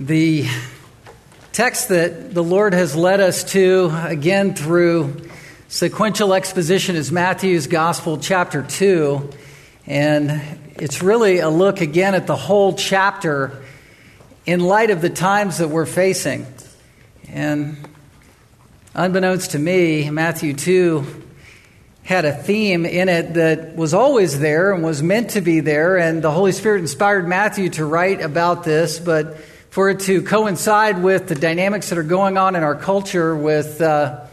The text that the Lord has led us to, again through sequential exposition, is Matthew's Gospel, chapter 2. And it's really a look again at the whole chapter in light of the times that we're facing. And unbeknownst to me, Matthew 2 had a theme in it that was always there and was meant to be there. And the Holy Spirit inspired Matthew to write about this, but for it to coincide with the dynamics that are going on in our culture with uh,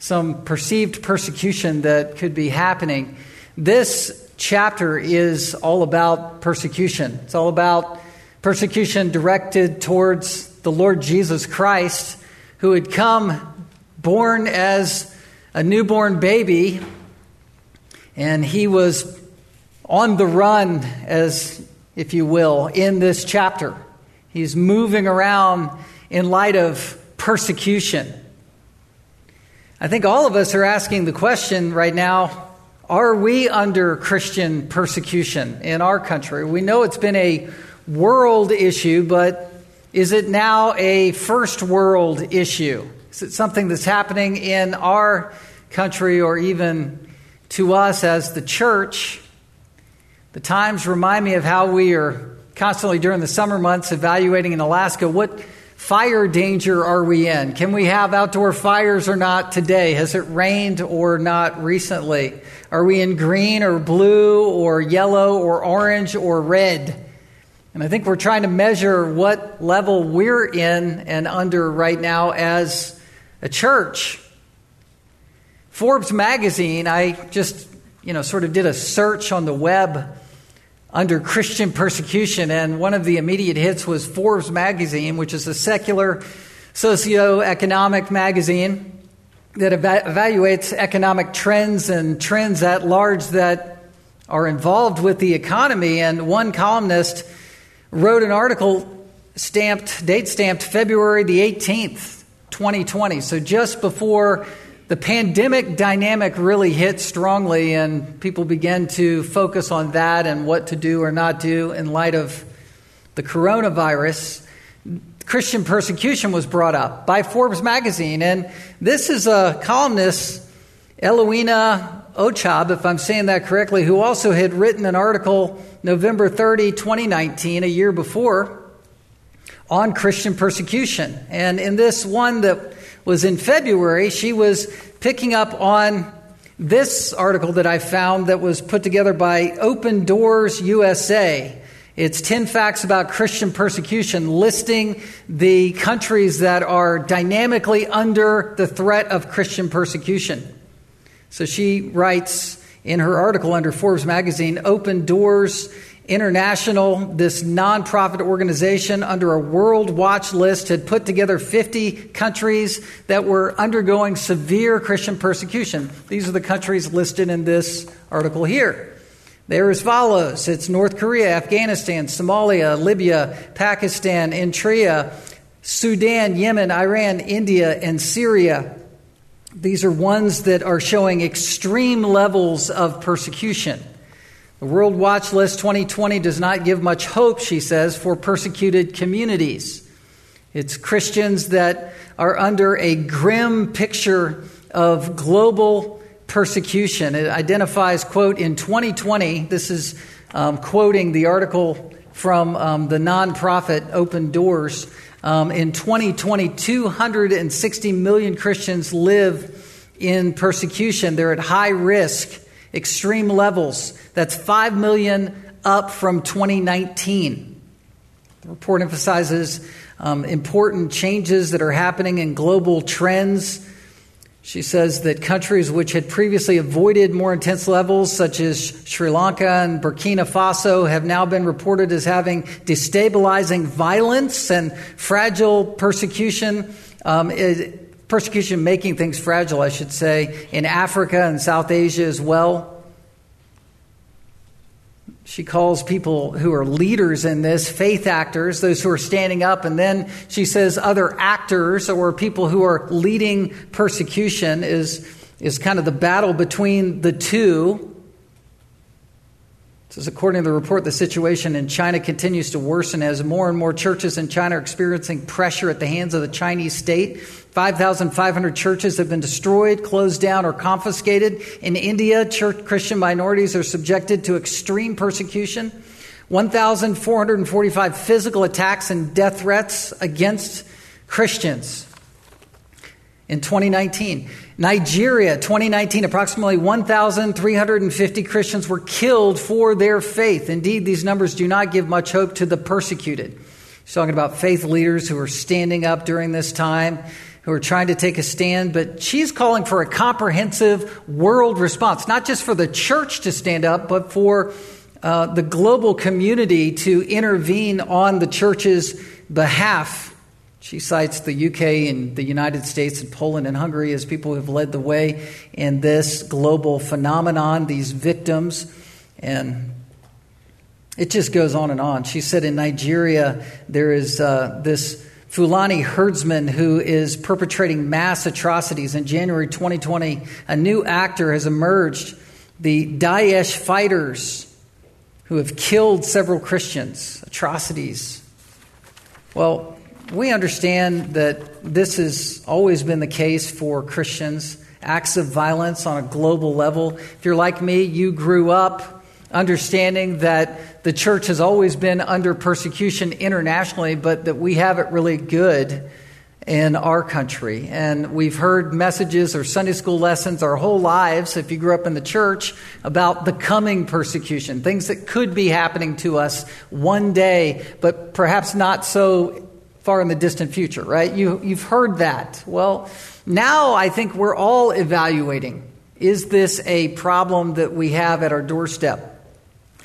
some perceived persecution that could be happening. This chapter is all about persecution. It's all about persecution directed towards the Lord Jesus Christ, who had come born as a newborn baby, and he was on the run, as if you will, in this chapter. He's moving around in light of persecution. I think all of us are asking the question right now are we under Christian persecution in our country? We know it's been a world issue, but is it now a first world issue? Is it something that's happening in our country or even to us as the church? The times remind me of how we are constantly during the summer months evaluating in Alaska what fire danger are we in? Can we have outdoor fires or not today? Has it rained or not recently? Are we in green or blue or yellow or orange or red? And I think we're trying to measure what level we're in and under right now as a church. Forbes magazine, I just, you know, sort of did a search on the web under Christian persecution. And one of the immediate hits was Forbes magazine, which is a secular socio-economic magazine that eva- evaluates economic trends and trends at large that are involved with the economy. And one columnist wrote an article stamped, date stamped February the 18th, 2020. So just before the pandemic dynamic really hit strongly, and people began to focus on that and what to do or not do in light of the coronavirus. Christian persecution was brought up by Forbes magazine, and this is a columnist, Eloina Ochab, if I'm saying that correctly, who also had written an article November 30, 2019, a year before, on Christian persecution. And in this one that was in February, she was picking up on this article that I found that was put together by Open Doors USA. It's 10 facts about Christian persecution, listing the countries that are dynamically under the threat of Christian persecution. So she writes in her article under Forbes magazine Open Doors International, this nonprofit organization under a world watch list, had put together 50 countries that were undergoing severe Christian persecution. These are the countries listed in this article here. They're as follows it's North Korea, Afghanistan, Somalia, Libya, Pakistan, Eritrea, Sudan, Yemen, Iran, India, and Syria. These are ones that are showing extreme levels of persecution. The World Watch List 2020 does not give much hope, she says, for persecuted communities. It's Christians that are under a grim picture of global persecution. It identifies, quote, in 2020, this is um, quoting the article from um, the nonprofit Open Doors. Um, in 2020, 260 million Christians live in persecution. They're at high risk extreme levels. That's 5 million up from 2019. The report emphasizes um, important changes that are happening in global trends. She says that countries which had previously avoided more intense levels, such as Sri Lanka and Burkina Faso, have now been reported as having destabilizing violence and fragile persecution. Um, it, persecution making things fragile, I should say, in Africa and South Asia as well. She calls people who are leaders in this faith actors, those who are standing up, and then she says other actors or people who are leading persecution is, is kind of the battle between the two. Says, according to the report, the situation in China continues to worsen as more and more churches in China are experiencing pressure at the hands of the Chinese state. 5,500 churches have been destroyed, closed down, or confiscated. In India, church Christian minorities are subjected to extreme persecution. 1,445 physical attacks and death threats against Christians in 2019. Nigeria, 2019, approximately 1,350 Christians were killed for their faith. Indeed, these numbers do not give much hope to the persecuted. He's talking about faith leaders who are standing up during this time, who are trying to take a stand, but she's calling for a comprehensive world response, not just for the church to stand up, but for uh, the global community to intervene on the church's behalf she cites the UK and the United States and Poland and Hungary as people who have led the way in this global phenomenon, these victims. And it just goes on and on. She said in Nigeria, there is uh, this Fulani herdsman who is perpetrating mass atrocities. In January 2020, a new actor has emerged the Daesh fighters who have killed several Christians. Atrocities. Well, we understand that this has always been the case for Christians acts of violence on a global level. If you're like me, you grew up understanding that the church has always been under persecution internationally, but that we have it really good in our country. And we've heard messages or Sunday school lessons our whole lives, if you grew up in the church, about the coming persecution, things that could be happening to us one day, but perhaps not so far in the distant future, right? You, you've heard that. Well, now I think we're all evaluating is this a problem that we have at our doorstep?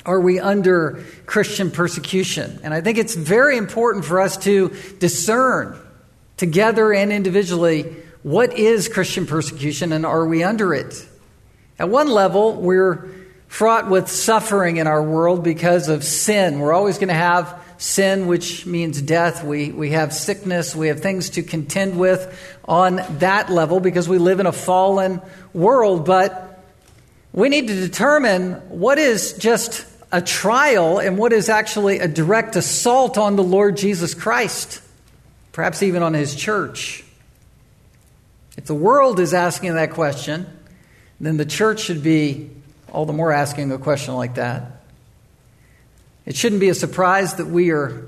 Are we under Christian persecution? And I think it's very important for us to discern together and individually what is Christian persecution and are we under it? At one level, we're fraught with suffering in our world because of sin. We're always going to have sin, which means death. We, we have sickness. We have things to contend with on that level because we live in a fallen world. But we need to determine what is just a trial and what is actually a direct assault on the Lord Jesus Christ, perhaps even on his church. If the world is asking that question, then the church should be all the more asking a question like that. It shouldn't be a surprise that we are,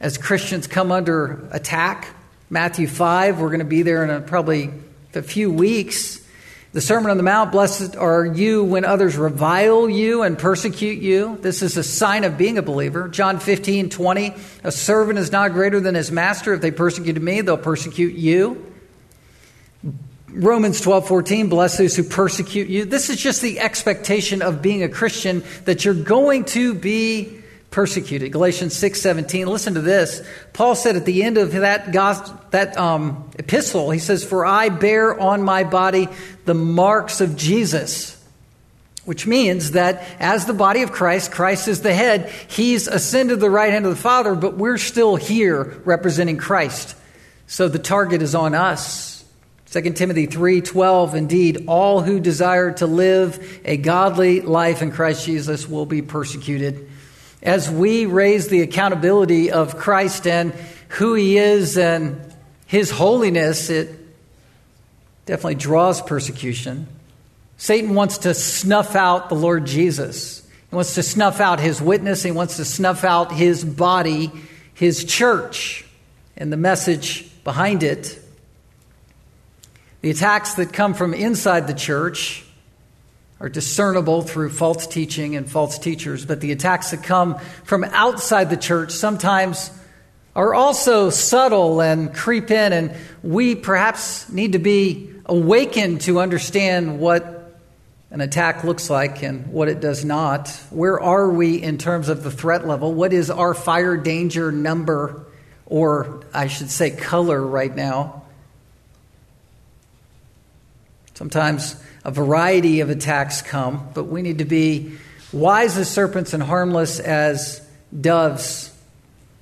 as Christians, come under attack. Matthew 5, we're going to be there in a, probably a few weeks. The Sermon on the Mount, blessed are you when others revile you and persecute you. This is a sign of being a believer. John 15, 20, a servant is not greater than his master. If they persecuted me, they'll persecute you. Romans 12, 14, bless those who persecute you. This is just the expectation of being a Christian that you're going to be persecuted. Galatians 6:17. Listen to this. Paul said at the end of that that um, epistle, he says, "For I bear on my body the marks of Jesus." Which means that as the body of Christ, Christ is the head. He's ascended the right hand of the Father, but we're still here representing Christ. So the target is on us. 2 Timothy 3:12 Indeed all who desire to live a godly life in Christ Jesus will be persecuted as we raise the accountability of Christ and who he is and his holiness, it definitely draws persecution. Satan wants to snuff out the Lord Jesus. He wants to snuff out his witness. He wants to snuff out his body, his church, and the message behind it. The attacks that come from inside the church are discernible through false teaching and false teachers, but the attacks that come from outside the church sometimes are also subtle and creep in, and we perhaps need to be awakened to understand what an attack looks like and what it does not. Where are we in terms of the threat level? What is our fire danger number, or I should say, color right now? Sometimes a variety of attacks come, but we need to be wise as serpents and harmless as doves.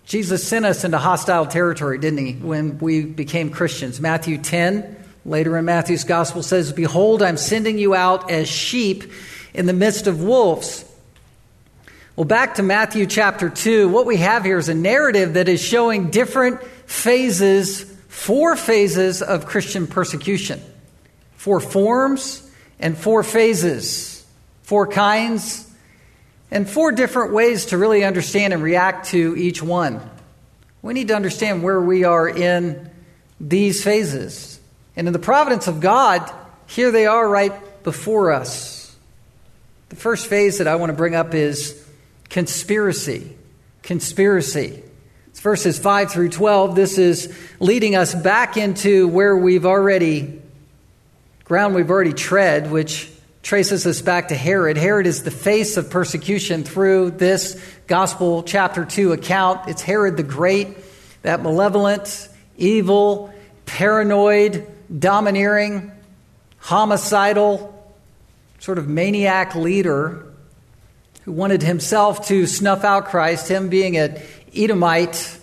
Jesus sent us into hostile territory, didn't he, when we became Christians? Matthew 10, later in Matthew's gospel, says, Behold, I'm sending you out as sheep in the midst of wolves. Well, back to Matthew chapter 2, what we have here is a narrative that is showing different phases, four phases of Christian persecution, four forms and four phases, four kinds, and four different ways to really understand and react to each one. We need to understand where we are in these phases. And in the providence of God, here they are right before us. The first phase that I want to bring up is conspiracy. Conspiracy. It's verses 5 through 12. This is leading us back into where we've already, ground we've already tread, which traces us back to Herod. Herod is the face of persecution through this gospel chapter 2 account. It's Herod the Great, that malevolent, evil, paranoid, domineering, homicidal, sort of maniac leader who wanted himself to snuff out Christ, him being an Edomite,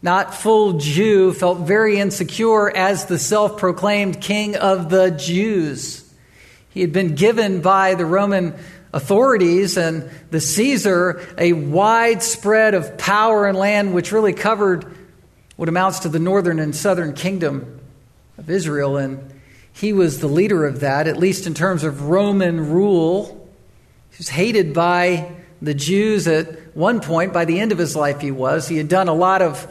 not full Jew, felt very insecure as the self proclaimed king of the Jews. He had been given by the Roman authorities and the Caesar a wide spread of power and land, which really covered what amounts to the northern and southern kingdom of Israel. And he was the leader of that, at least in terms of Roman rule. He was hated by the Jews at one point. By the end of his life, he was. He had done a lot of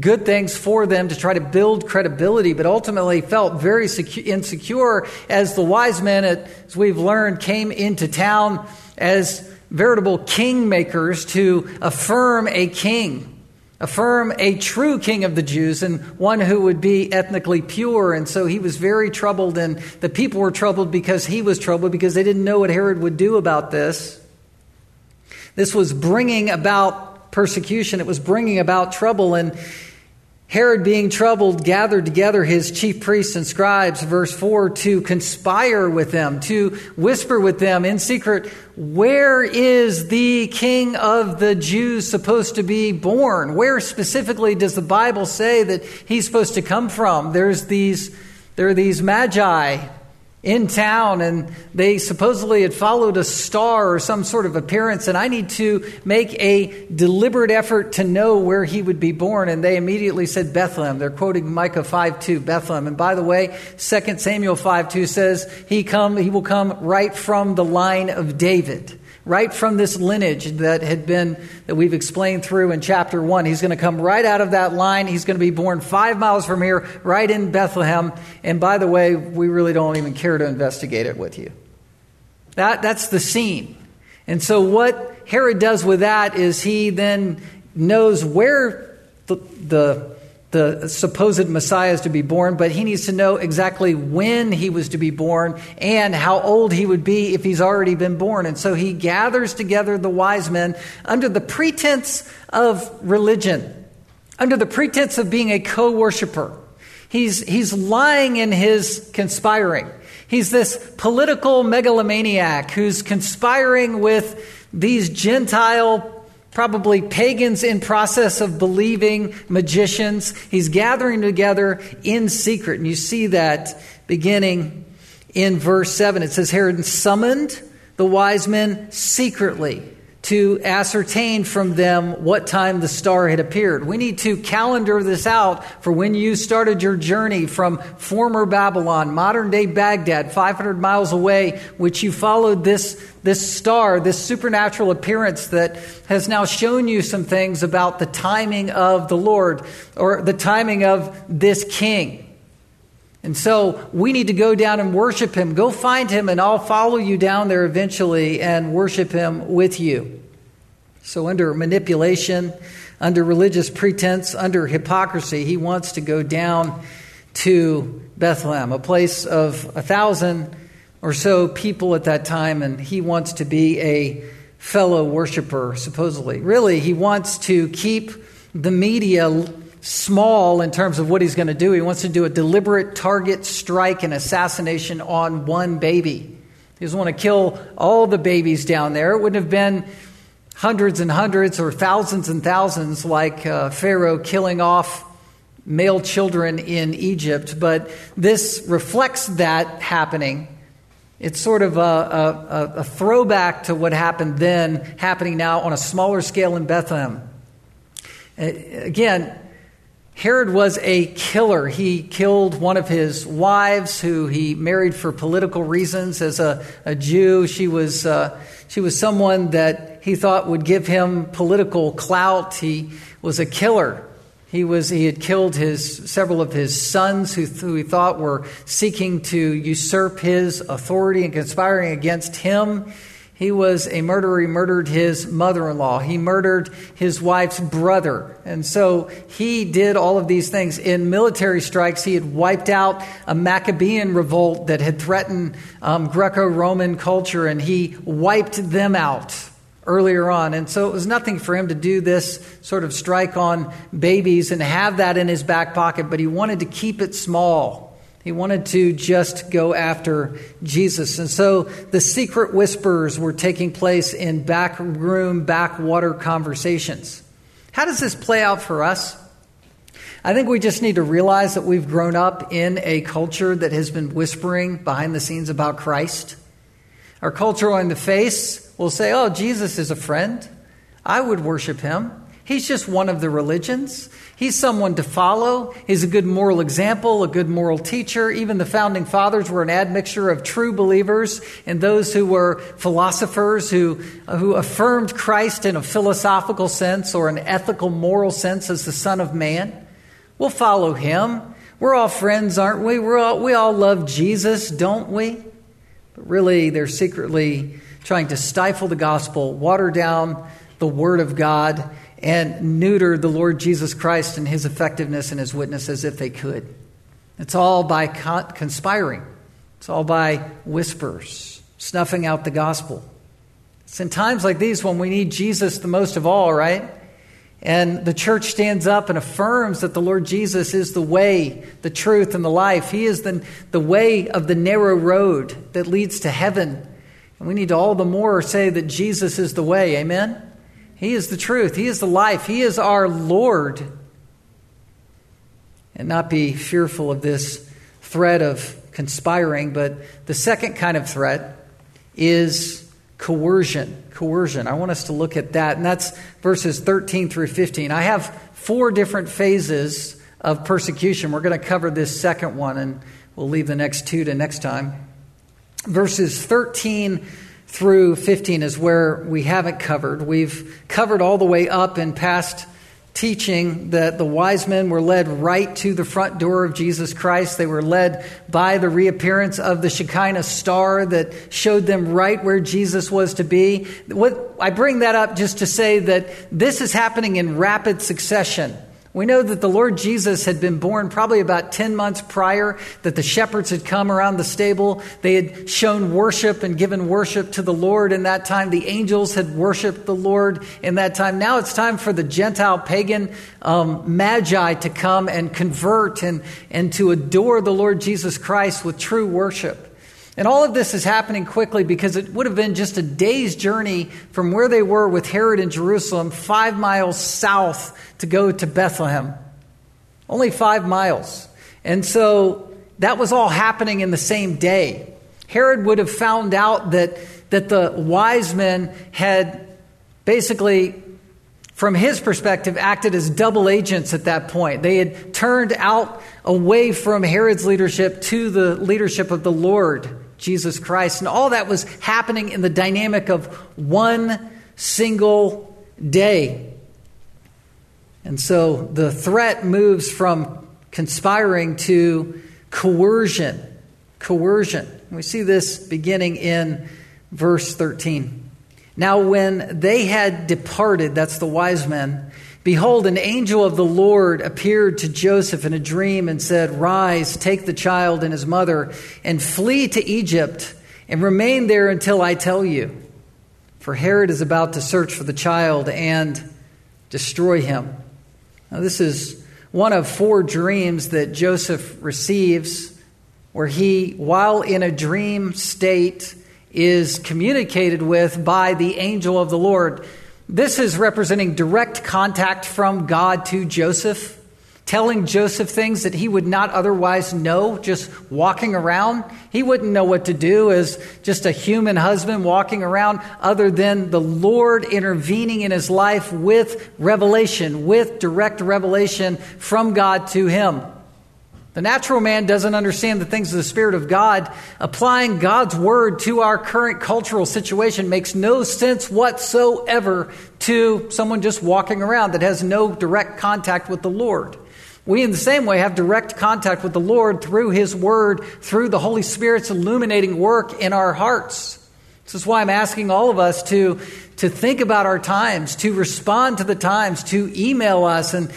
good things for them to try to build credibility, but ultimately felt very insecure as the wise men, as we've learned, came into town as veritable kingmakers to affirm a king affirm a true king of the Jews and one who would be ethnically pure. And so he was very troubled, and the people were troubled because he was troubled because they didn't know what Herod would do about this. This was bringing about persecution, it was bringing about trouble. And Herod, being troubled, gathered together his chief priests and scribes, verse 4, to conspire with them, to whisper with them in secret, Where is the king of the Jews supposed to be born? Where specifically does the Bible say that he's supposed to come from? There's these, there are these magi in town and they supposedly had followed a star or some sort of appearance and i need to make a deliberate effort to know where he would be born. And they immediately said bethlehem. They're quoting micah 5 2 bethlehem. And by the way 2 samuel 5 2 says he come he will come right from the line of david right from this lineage that had been that we've explained through in chapter 1 he's going to come right out of that line. He's going to be born five miles from here right in bethlehem. And by the way we really don't even care to investigate it with you. That, that's the scene. And so what herod does with that is he then knows where the, the the supposed Messiah is to be born, but he needs to know exactly when he was to be born and how old he would be if he's already been born. And so he gathers together the wise men under the pretense of religion, under the pretense of being a co worshiper. He's, he's lying in his conspiring. He's this political megalomaniac who's conspiring with these Gentile probably pagans in process of believing, magicians. He's gathering together in secret. And you see that beginning in verse 7. It says, Herod summoned the wise men secretly to ascertain from them what time the star had appeared. We need to calendar this out for when you started your journey from former Babylon, modern day Baghdad, 500 miles away, which you followed this, this star, this supernatural appearance that has now shown you some things about the timing of the Lord or the timing of this king. And so we need to go down and worship him. Go find him, and I'll follow you down there eventually and worship him with you. So, under manipulation, under religious pretense, under hypocrisy, he wants to go down to Bethlehem, a place of a thousand or so people at that time, and he wants to be a fellow worshiper, supposedly. Really, he wants to keep the media small in terms of what he's going to do. He wants to do a deliberate target strike and assassination on one baby. He doesn't want to kill all the babies down there. It wouldn't have been hundreds and hundreds or thousands and thousands like uh, Pharaoh killing off male children in Egypt, but this reflects that happening It's sort of a, a, a, throwback to what happened then, happening now on a smaller scale in Bethlehem. Again, Herod was a killer. He killed one of his wives, who he married for political reasons. As a, a Jew, she was, uh, she was someone that he thought would give him political clout. He was a killer. He, was, he had killed his, several of his sons who, who he thought were seeking to usurp his authority and conspiring against him. He was a murderer. He murdered his mother in law. He murdered his wife's brother. And so he did all of these things. In military strikes, he had wiped out a Maccabean revolt that had threatened um, Greco Roman culture, and he wiped them out earlier on. And so it was nothing for him to do this sort of strike on babies and have that in his back pocket, but he wanted to keep it small. He wanted to just go after Jesus. And so the secret whispers were taking place in back room, backwater conversations. How does this play out for us? I think we just need to realize that we've grown up in a culture that has been whispering behind the scenes about Christ. Our culture on the face will say, oh, Jesus is a friend. I would worship him. He's just one of the religions. He's someone to follow. He's a good moral example, a good moral teacher. Even the founding fathers were an admixture of true believers and those who were philosophers who, uh, who affirmed Christ in a philosophical sense or an ethical, moral sense as the Son of Man. We'll follow him. We're all friends, aren't we? We're all, we all love Jesus, don't we? But really, they're secretly trying to stifle the gospel, water down the Word of God, and neuter the Lord Jesus Christ and his effectiveness and his witness as if they could. It's all by conspiring, it's all by whispers, snuffing out the gospel. It's in times like these when we need Jesus the most of all, right? And the church stands up and affirms that the Lord Jesus is the way, the truth, and the life. He is the, the way of the narrow road that leads to heaven. And we need to all the more say that Jesus is the way. Amen? He is the truth. He is the life. He is our Lord. And not be fearful of this threat of conspiring, but the second kind of threat is coercion. Coercion. I want us to look at that, and that's verses 13 through 15. I have four different phases of persecution. We're going to cover this second one, and we'll leave the next two to next time. Verses 13 through 15 is where we haven't covered. We've covered all the way up in past teaching that the wise men were led right to the front door of Jesus Christ. They were led by the reappearance of the Shekinah star that showed them right where Jesus was to be. What, I bring that up just to say that this is happening in rapid succession. We know that the Lord Jesus had been born probably about 10 months prior, that the shepherds had come around the stable. They had shown worship and given worship to the Lord in that time. The angels had worshiped the Lord in that time. Now it's time for the Gentile pagan um, magi to come and convert and, and to adore the Lord Jesus Christ with true worship. And all of this is happening quickly because it would have been just a day's journey from where they were with Herod in Jerusalem, five miles south to go to Bethlehem. Only five miles. And so that was all happening in the same day. Herod would have found out that, that the wise men had basically, from his perspective, acted as double agents at that point. They had turned out away from Herod's leadership to the leadership of the Lord. Jesus Christ. And all that was happening in the dynamic of one single day. And so the threat moves from conspiring to coercion. Coercion. We see this beginning in verse 13. Now, when they had departed, that's the wise men, Behold, an angel of the Lord appeared to Joseph in a dream and said, Rise, take the child and his mother, and flee to Egypt, and remain there until I tell you. For Herod is about to search for the child and destroy him. Now, this is one of four dreams that Joseph receives, where he, while in a dream state, is communicated with by the angel of the Lord. This is representing direct contact from God to Joseph, telling Joseph things that he would not otherwise know just walking around. He wouldn't know what to do as just a human husband walking around, other than the Lord intervening in his life with revelation, with direct revelation from God to him. The natural man doesn't understand the things of the Spirit of God. Applying God's word to our current cultural situation makes no sense whatsoever to someone just walking around that has no direct contact with the Lord. We, in the same way, have direct contact with the Lord through His Word, through the Holy Spirit's illuminating work in our hearts. This is why I'm asking all of us to, to think about our times, to respond to the times, to email us and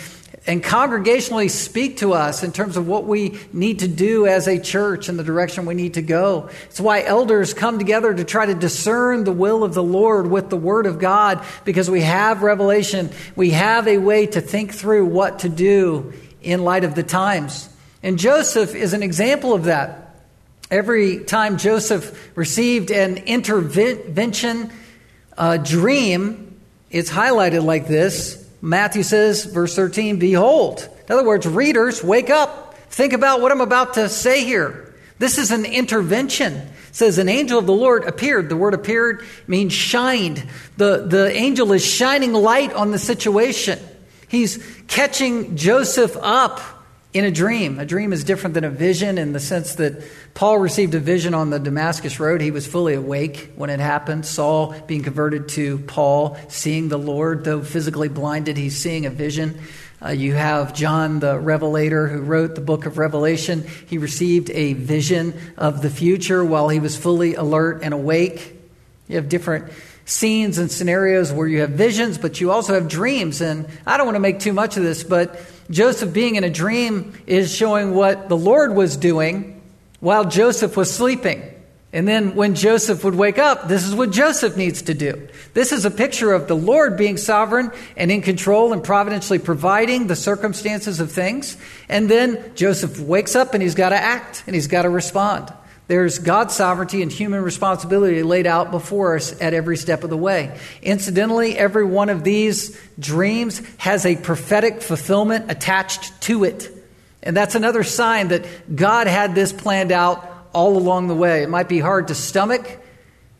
and congregationally speak to us in terms of what we need to do as a church and the direction we need to go. It's why elders come together to try to discern the will of the Lord with the Word of God because we have revelation. We have a way to think through what to do in light of the times. And Joseph is an example of that. Every time Joseph received an intervention uh, dream, it's highlighted like this Matthew says, verse 13, Behold. In other words, readers, wake up. Think about what I'm about to say here. This is an intervention. It says, An angel of the Lord appeared. The word appeared means shined. The, the angel is shining light on the situation. He's catching Joseph up in a dream. A dream is different than a vision in the sense that Paul received a vision on the Damascus Road. He was fully awake when it happened. Saul being converted to Paul, seeing the Lord, though physically blinded, he's seeing a vision. Uh, you have John the Revelator who wrote the book of Revelation. He received a vision of the future while he was fully alert and awake. You have different scenes and scenarios where you have visions, but you also have dreams. And I don't want to make too much of this, but Joseph being in a dream is showing what the Lord was doing while Joseph was sleeping. And then when Joseph would wake up, this is what Joseph needs to do. This is a picture of the Lord being sovereign and in control and providentially providing the circumstances of things. And then Joseph wakes up and he's got to act and he's got to respond. There's God's sovereignty and human responsibility laid out before us at every step of the way. Incidentally, every one of these dreams has a prophetic fulfillment attached to it. And that's another sign that God had this planned out all along the way. It might be hard to stomach,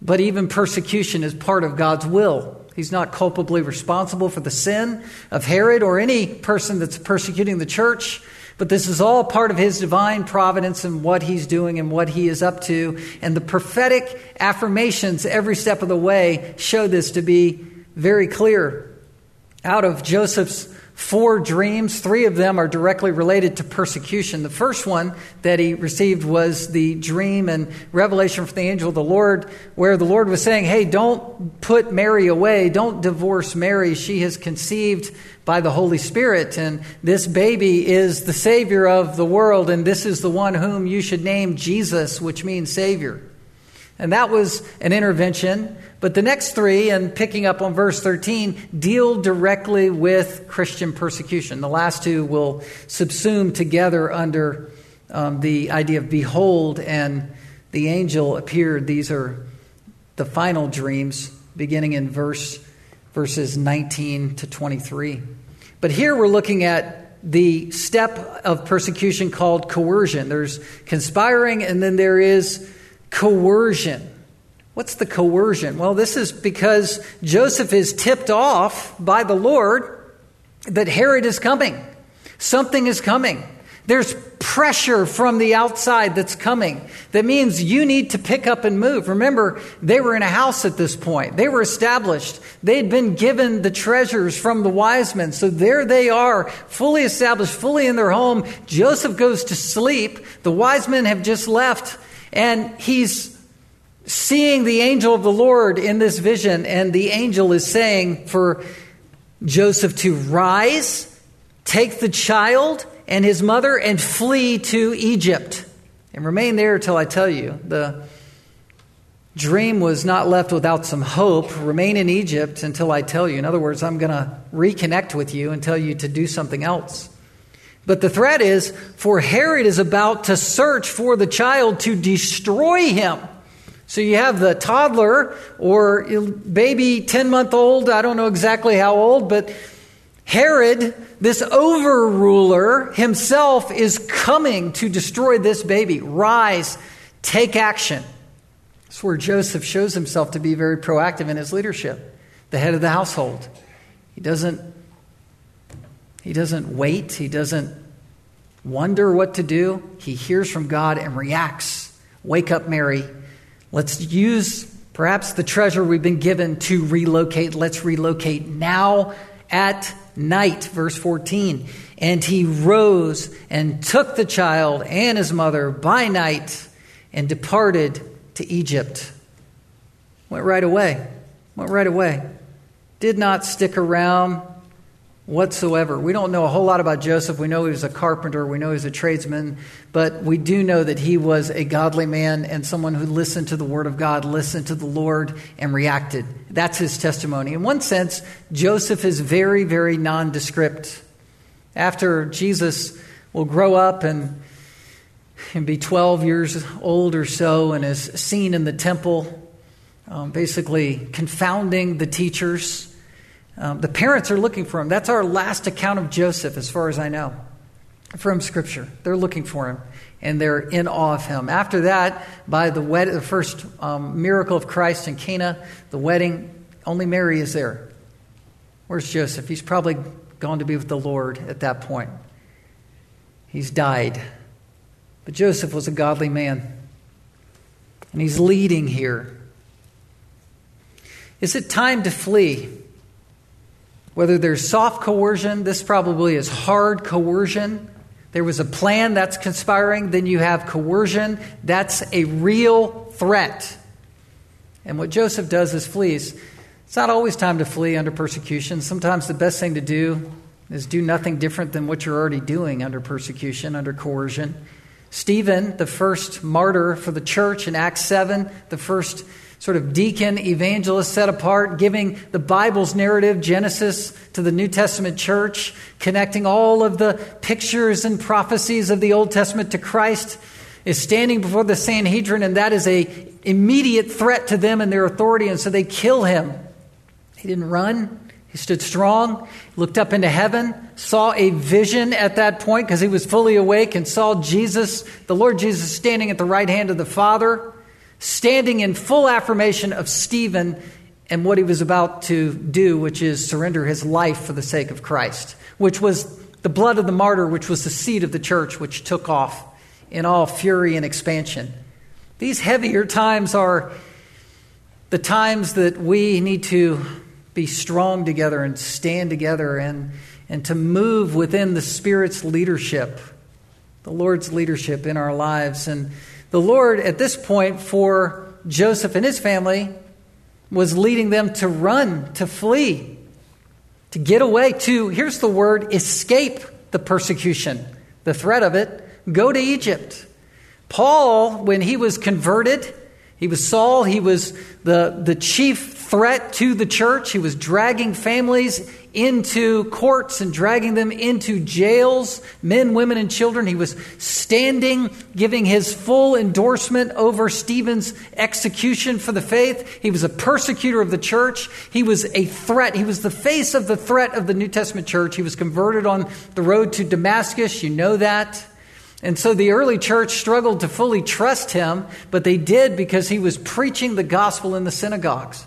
but even persecution is part of God's will. He's not culpably responsible for the sin of Herod or any person that's persecuting the church. But this is all part of his divine providence and what he's doing and what he is up to. And the prophetic affirmations every step of the way show this to be very clear. Out of Joseph's four dreams. Three of them are directly related to persecution. The first one that he received was the dream and revelation from the angel of the Lord, where the Lord was saying, Hey, don't put Mary away. Don't divorce Mary. She has conceived by the Holy Spirit, and this baby is the Savior of the world, and this is the one whom you should name Jesus, which means Savior. And that was an intervention. But the next three, and picking up on verse 13, deal directly with Christian persecution. The last two will subsume together under um, the idea of behold and the angel appeared. These are the final dreams, beginning in verse verses 19 to 23. But here we're looking at the step of persecution called coercion. There's conspiring, and then there is coercion. What's the coercion? Well, this is because Joseph is tipped off by the Lord that Herod is coming. Something is coming. There's pressure from the outside that's coming. That means you need to pick up and move. Remember, they were in a house at this point. They were established. They had been given the treasures from the wise men. So there they are, fully established, fully in their home. Joseph goes to sleep. The wise men have just left. And he's seeing the angel of the Lord in this vision, and the angel is saying for Joseph to rise, take the child and his mother, and flee to Egypt. And remain there till I tell you. The dream was not left without some hope. Remain in Egypt until I tell you. In other words, I'm going to reconnect with you and tell you to do something else. But the threat is for Herod is about to search for the child to destroy him. So you have the toddler or baby 10 month old, I don't know exactly how old, but Herod, this overruler himself, is coming to destroy this baby. Rise, take action. That's where Joseph shows himself to be very proactive in his leadership, the head of the household. He doesn't, he doesn't wait, he doesn't wonder what to do. He hears from God and reacts. Wake up, Mary. Let's use perhaps the treasure we've been given to relocate. Let's relocate now at night, verse 14. And he rose and took the child and his mother by night and departed to Egypt. Went right away. Went right away. Did not stick around whatsoever. We don't know a whole lot about Joseph. We know he was a carpenter, we know he was a tradesman, but we do know that he was a godly man and someone who listened to the word of God, listened to the Lord, and reacted. That's his testimony. In one sense, Joseph is very, very nondescript. After Jesus will grow up and, and be 12 years old or so and is seen in the temple, um, basically confounding the teachers um, the parents are looking for him. That's our last account of Joseph, as far as I know, from Scripture. They're looking for him, and they're in awe of him. After that, by the, wed- the first um, miracle of Christ in Cana, the wedding, only Mary is there. Where's Joseph? He's probably gone to be with the Lord at that point. He's died. But Joseph was a godly man, and he's leading here. Is it time to flee? Whether there's soft coercion, this probably is hard coercion. There was a plan that's conspiring, then you have coercion. That's a real threat. And what Joseph does is flees. It's not always time to flee under persecution. Sometimes the best thing to do is do nothing different than what you're already doing under persecution, under coercion. Stephen, the first martyr for the church in Acts 7, the first sort of deacon, evangelist set apart, giving the Bible's narrative, Genesis to the New Testament church, connecting all of the pictures and prophecies of the Old Testament to Christ, is standing before the Sanhedrin, and that is a immediate threat to them and their authority, and so they kill him. He didn't run. He stood strong, looked up into heaven, saw a vision at that point because he was fully awake and saw Jesus, the Lord Jesus, standing at the right hand of the Father standing in full affirmation of Stephen and what he was about to do, which is surrender his life for the sake of Christ, which was the blood of the martyr, which was the seed of the church, which took off in all fury and expansion. These heavier times are the times that we need to be strong together and stand together and, and to move within the Spirit's leadership, the Lord's leadership in our lives. And the Lord, at this point, for Joseph and his family, was leading them to run, to flee, to get away, to, here's the word, escape the persecution, the threat of it, go to Egypt. Paul, when he was converted, he was Saul, he was the, the chief threat to the church. He was dragging families into courts and dragging them into jails, men, women, and children. He was standing, giving his full endorsement over Stephen's execution for the faith. He was a persecutor of the church. He was a threat. He was the face of the threat of the New Testament church. He was converted on the road to Damascus. You know that. And so the early church struggled to fully trust him, but they did because he was preaching the gospel in the synagogues.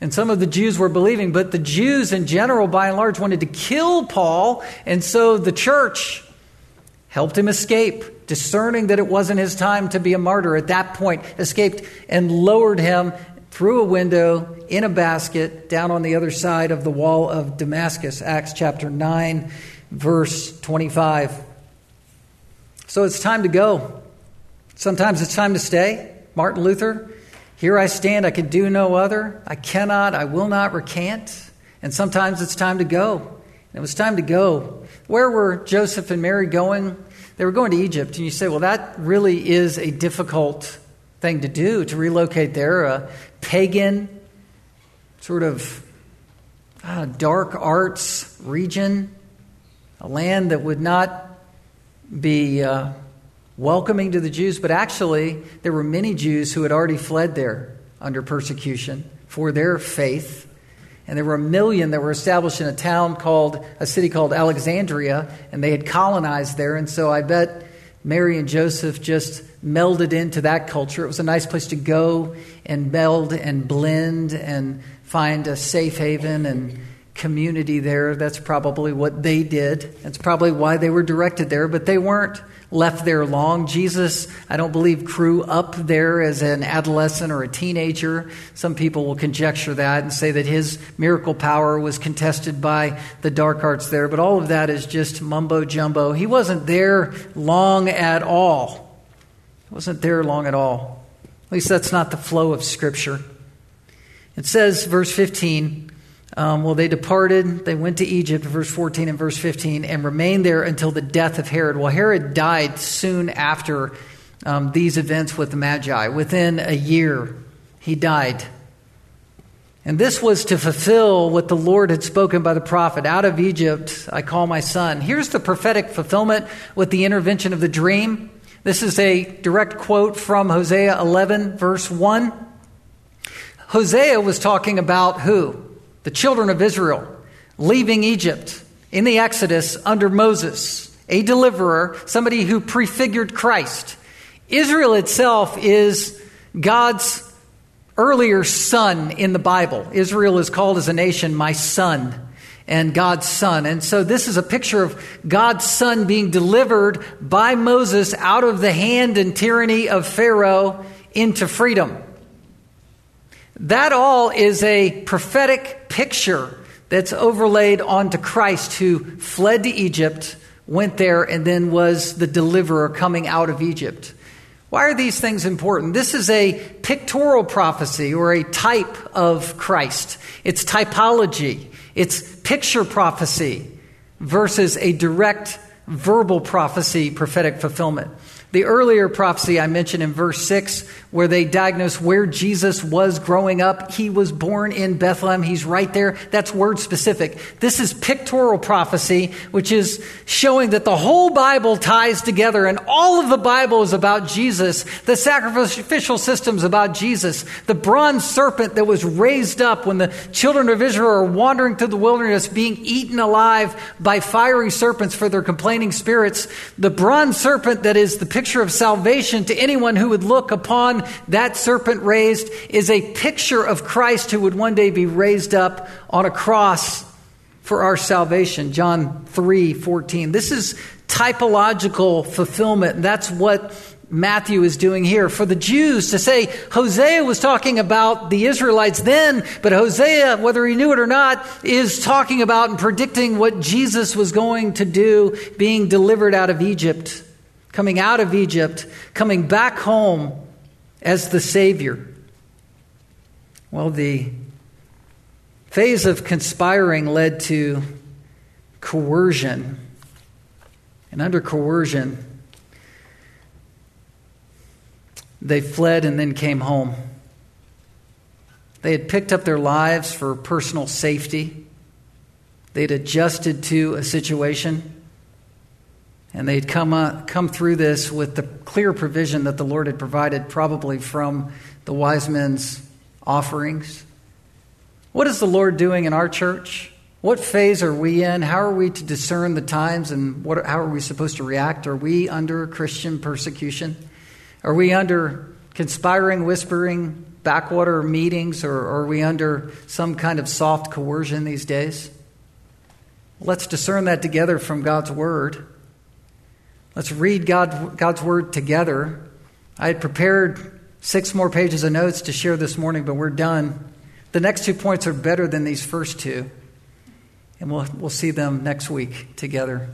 And some of the Jews were believing, but the Jews in general, by and large, wanted to kill Paul. And so the church helped him escape, discerning that it wasn't his time to be a martyr. At that point, escaped and lowered him through a window in a basket down on the other side of the wall of Damascus. Acts chapter 9, verse 25. So it's time to go. Sometimes it's time to stay. Martin Luther here I stand, I can do no other. I cannot, I will not recant. And sometimes it's time to go. And it was time to go. Where were Joseph and Mary going? They were going to Egypt. And you say, well, that really is a difficult thing to do, to relocate there. A pagan, sort of uh, dark arts region, a land that would not be. Uh, welcoming to the Jews, but actually, there were many Jews who had already fled there under persecution for their faith. And there were a million that were established in a town called, a city called Alexandria, and they had colonized there. And so I bet Mary and Joseph just melded into that culture. It was a nice place to go and meld and blend and find a safe haven and community there. That's probably what they did. That's probably why they were directed there, but they weren't left there long. Jesus, I don't believe, grew up there as an adolescent or a teenager. Some people will conjecture that and say that his miracle power was contested by the dark arts there, but all of that is just mumbo jumbo. He wasn't there long at all. He wasn't there long at all. At least that's not the flow of Scripture. It says, verse 15, um, well, they departed, they went to Egypt, verse 14 and verse 15, and remained there until the death of Herod. Well, Herod died soon after um, these events with the Magi. Within a year, he died. And this was to fulfill what the Lord had spoken by the prophet Out of Egypt, I call my son. Here's the prophetic fulfillment with the intervention of the dream. This is a direct quote from Hosea 11, verse 1. Hosea was talking about who? The children of Israel leaving Egypt in the Exodus under Moses, a deliverer, somebody who prefigured Christ. Israel itself is God's earlier son in the Bible. Israel is called as a nation, my son and God's son. And so this is a picture of God's son being delivered by Moses out of the hand and tyranny of Pharaoh into freedom. That all is a prophetic picture that's overlaid onto Christ who fled to Egypt, went there, and then was the deliverer coming out of Egypt. Why are these things important? This is a pictorial prophecy or a type of Christ. It's typology, it's picture prophecy versus a direct verbal prophecy, prophetic fulfillment. The earlier prophecy I mentioned in verse 6, where they diagnose where Jesus was growing up, he was born in Bethlehem. He's right there. That's word specific. This is pictorial prophecy, which is showing that the whole Bible ties together and all of the Bible is about Jesus. The sacrificial system is about Jesus. The bronze serpent that was raised up when the children of Israel are wandering through the wilderness, being eaten alive by fiery serpents for their complaining spirits. The bronze serpent that is the picture of salvation to anyone who would look upon that serpent raised is a picture of Christ who would one day be raised up on a cross for our salvation. John 3 14. This is typological fulfillment. That's what Matthew is doing here. For the Jews to say Hosea was talking about the Israelites then, but Hosea, whether he knew it or not, is talking about and predicting what Jesus was going to do, being delivered out of Egypt coming out of Egypt, coming back home as the Savior. Well, the phase of conspiring led to coercion. And under coercion, they fled and then came home. They had picked up their lives for personal safety. They'd adjusted to a situation. And they'd come, uh, come through this with the clear provision that the Lord had provided, probably from the wise men's offerings. What is the Lord doing in our church? What phase are we in? How are we to discern the times and what, how are we supposed to react? Are we under Christian persecution? Are we under conspiring, whispering, backwater meetings, or are we under some kind of soft coercion these days? Let's discern that together from God's Word. Let's read God, God's Word together. I had prepared six more pages of notes to share this morning, but we're done. The next two points are better than these first two, and we'll, we'll see them next week together.